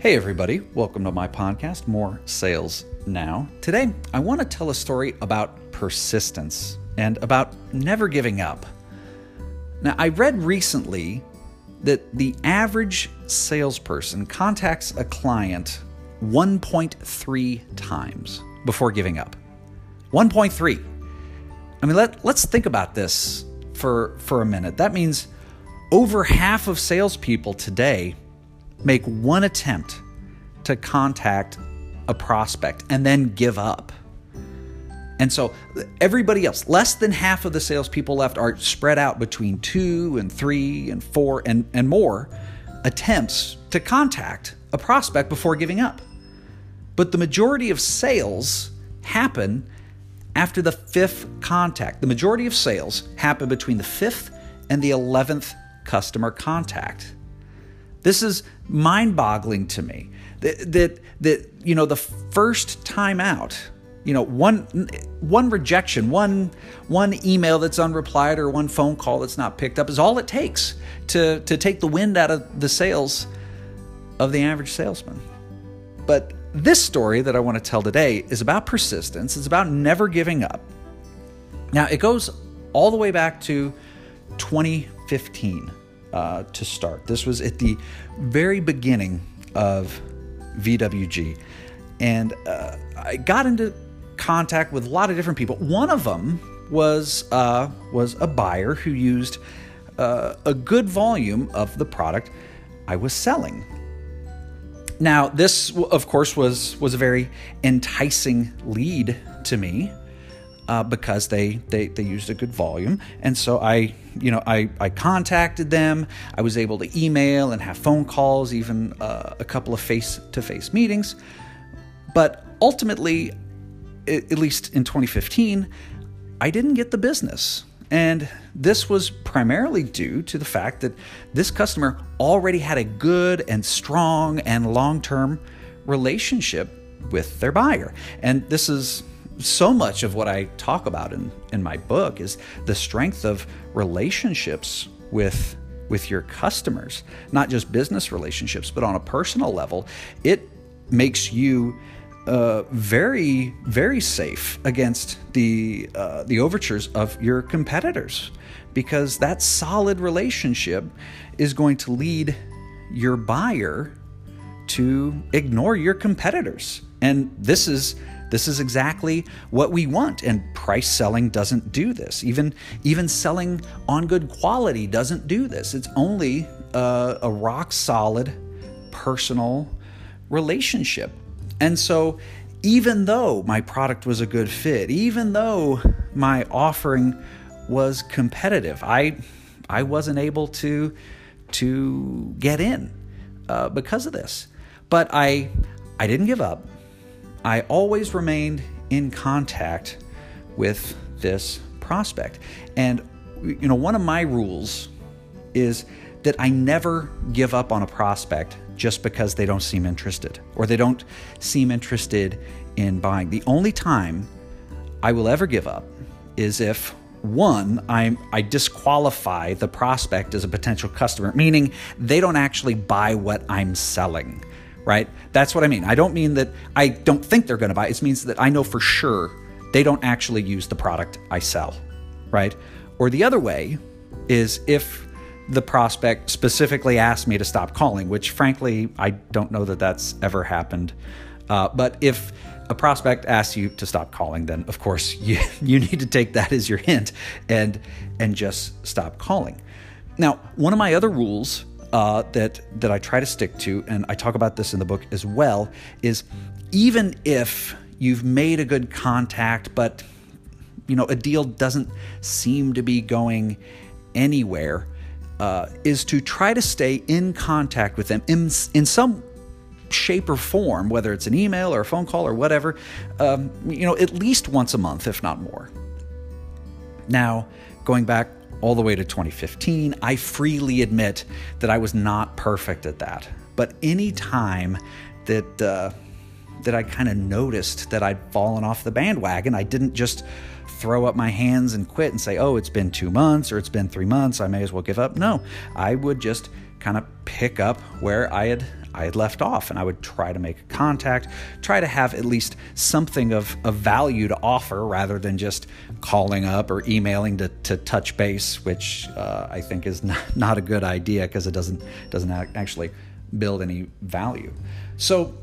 Hey, everybody, welcome to my podcast, More Sales Now. Today, I want to tell a story about persistence and about never giving up. Now, I read recently that the average salesperson contacts a client 1.3 times before giving up. 1.3. I mean, let, let's think about this for, for a minute. That means over half of salespeople today make one attempt to contact a prospect and then give up. And so everybody else, less than half of the salespeople left, are spread out between two and three and four and, and more attempts to contact a prospect before giving up. But the majority of sales happen after the fifth contact. The majority of sales happen between the fifth and the 11th customer contact. This is mind boggling to me that, that, that, you know, the first time out, you know, one, one rejection, one, one email that's unreplied or one phone call that's not picked up is all it takes to, to take the wind out of the sails of the average salesman. But this story that I want to tell today is about persistence. It's about never giving up. Now, it goes all the way back to 2015 uh, to start. This was at the very beginning of VWG. And uh, I got into contact with a lot of different people. One of them was, uh, was a buyer who used uh, a good volume of the product I was selling. Now, this, of course, was, was a very enticing lead to me uh, because they, they they used a good volume. And so I, you know, I, I contacted them. I was able to email and have phone calls, even uh, a couple of face to face meetings. But ultimately, at least in 2015, I didn't get the business. And this was primarily due to the fact that this customer already had a good and strong and long term relationship with their buyer. And this is so much of what I talk about in, in my book is the strength of relationships with with your customers, not just business relationships, but on a personal level. It makes you uh, very, very safe against the uh, the overtures of your competitors, because that solid relationship is going to lead your buyer to ignore your competitors, and this is this is exactly what we want, and price selling doesn't do this. Even even selling on good quality doesn't do this. It's only a, a rock solid personal relationship. And so, even though my product was a good fit, even though my offering was competitive, I I wasn't able to to get in uh, because of this. But I I didn't give up. I always remained in contact with this prospect. And, you know, one of my rules is that I never give up on a prospect just because they don't seem interested or they don't seem interested in buying. The only time I will ever give up is if one, I, I disqualify the prospect as a potential customer, meaning they don't actually buy what I'm selling right? That's what I mean. I don't mean that I don't think they're going to buy. It means that I know for sure they don't actually use the product I sell, right? Or the other way is if the prospect specifically asked me to stop calling, which frankly, I don't know that that's ever happened. Uh, but if a prospect asks you to stop calling, then of course you, you need to take that as your hint and and just stop calling. Now, one of my other rules uh, that that I try to stick to, and I talk about this in the book as well, is even if you've made a good contact, but you know a deal doesn't seem to be going anywhere, uh, is to try to stay in contact with them in in some shape or form, whether it's an email or a phone call or whatever, um, you know, at least once a month, if not more. Now, going back all the way to 2015. I freely admit that I was not perfect at that. But any time that uh, that I kind of noticed that I'd fallen off the bandwagon, I didn't just throw up my hands and quit and say, "Oh, it's been 2 months or it's been 3 months, I may as well give up." No, I would just kind of pick up where I had I had left off, and I would try to make a contact, try to have at least something of, of value to offer rather than just calling up or emailing to, to touch base, which uh, I think is not, not a good idea because it doesn't doesn't actually build any value. So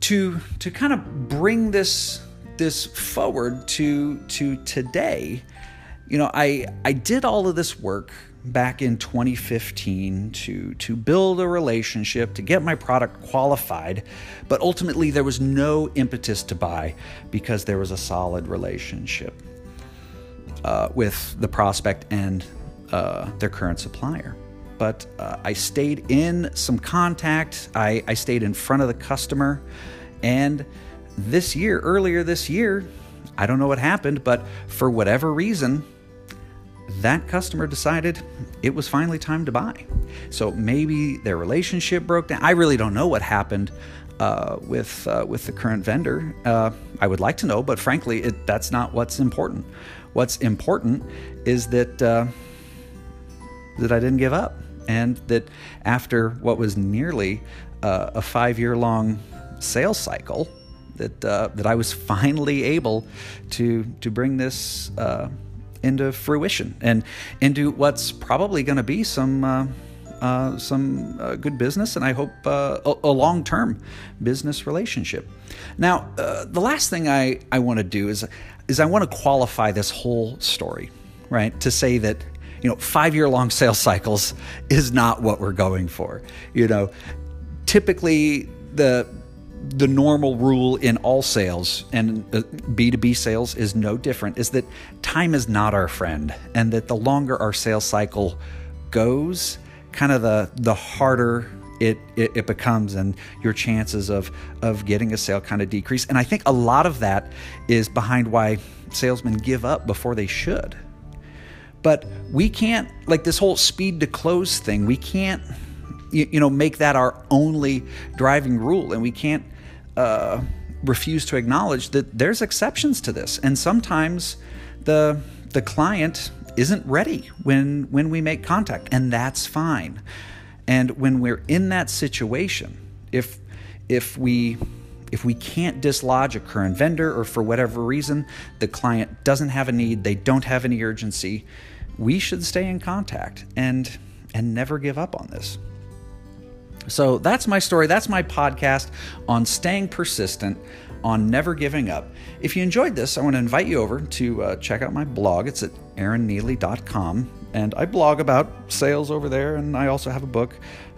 to to kind of bring this this forward to to today, you know, I I did all of this work back in 2015 to to build a relationship to get my product qualified but ultimately there was no impetus to buy because there was a solid relationship uh, with the prospect and uh, their current supplier. But uh, i stayed in some contact. I, I stayed in front of the customer. And this year earlier this year i don't know what happened but for whatever reason that customer decided it was finally time to buy. So maybe their relationship broke down. I really don't know what happened uh, with uh, with the current vendor. Uh, I would like to know, but frankly, it, that's not what's important. What's important is that uh, that I didn't give up, and that after what was nearly uh, a five year long sales cycle, that uh, that I was finally able to to bring this into fruition and into what's probably going to be some uh, uh, some uh, good business and I hope uh, a, a long term business relationship. Now, uh, the last thing I, I want to do is is I want to qualify this whole story, right? To say that you know five year long sales cycles is not what we're going for. You know, typically the the normal rule in all sales and B2B uh, sales is no different is that time is not our friend and that the longer our sales cycle goes kind of the the harder it, it, it becomes and your chances of of getting a sale kind of decrease. And I think a lot of that is behind why salesmen give up before they should. But we can't like this whole speed to close thing we can't you, you know make that our only driving rule. And we can't uh, refuse to acknowledge that there's exceptions to this. And sometimes the the client isn't ready when when we make contact and that's fine. And when we're in that situation if if we if we can't dislodge a current vendor or for whatever reason the client doesn't have a need they don't have any urgency we should stay in contact and and never give up on this so that's my story. That's my podcast on staying persistent, on never giving up. If you enjoyed this, I want to invite you over to uh, check out my blog. It's at aaronneely.com. And I blog about sales over there, and I also have a book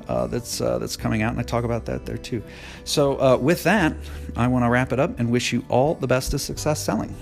uh, that's uh, that's coming out, and I talk about that there too. So, uh, with that, I want to wrap it up and wish you all the best of success selling.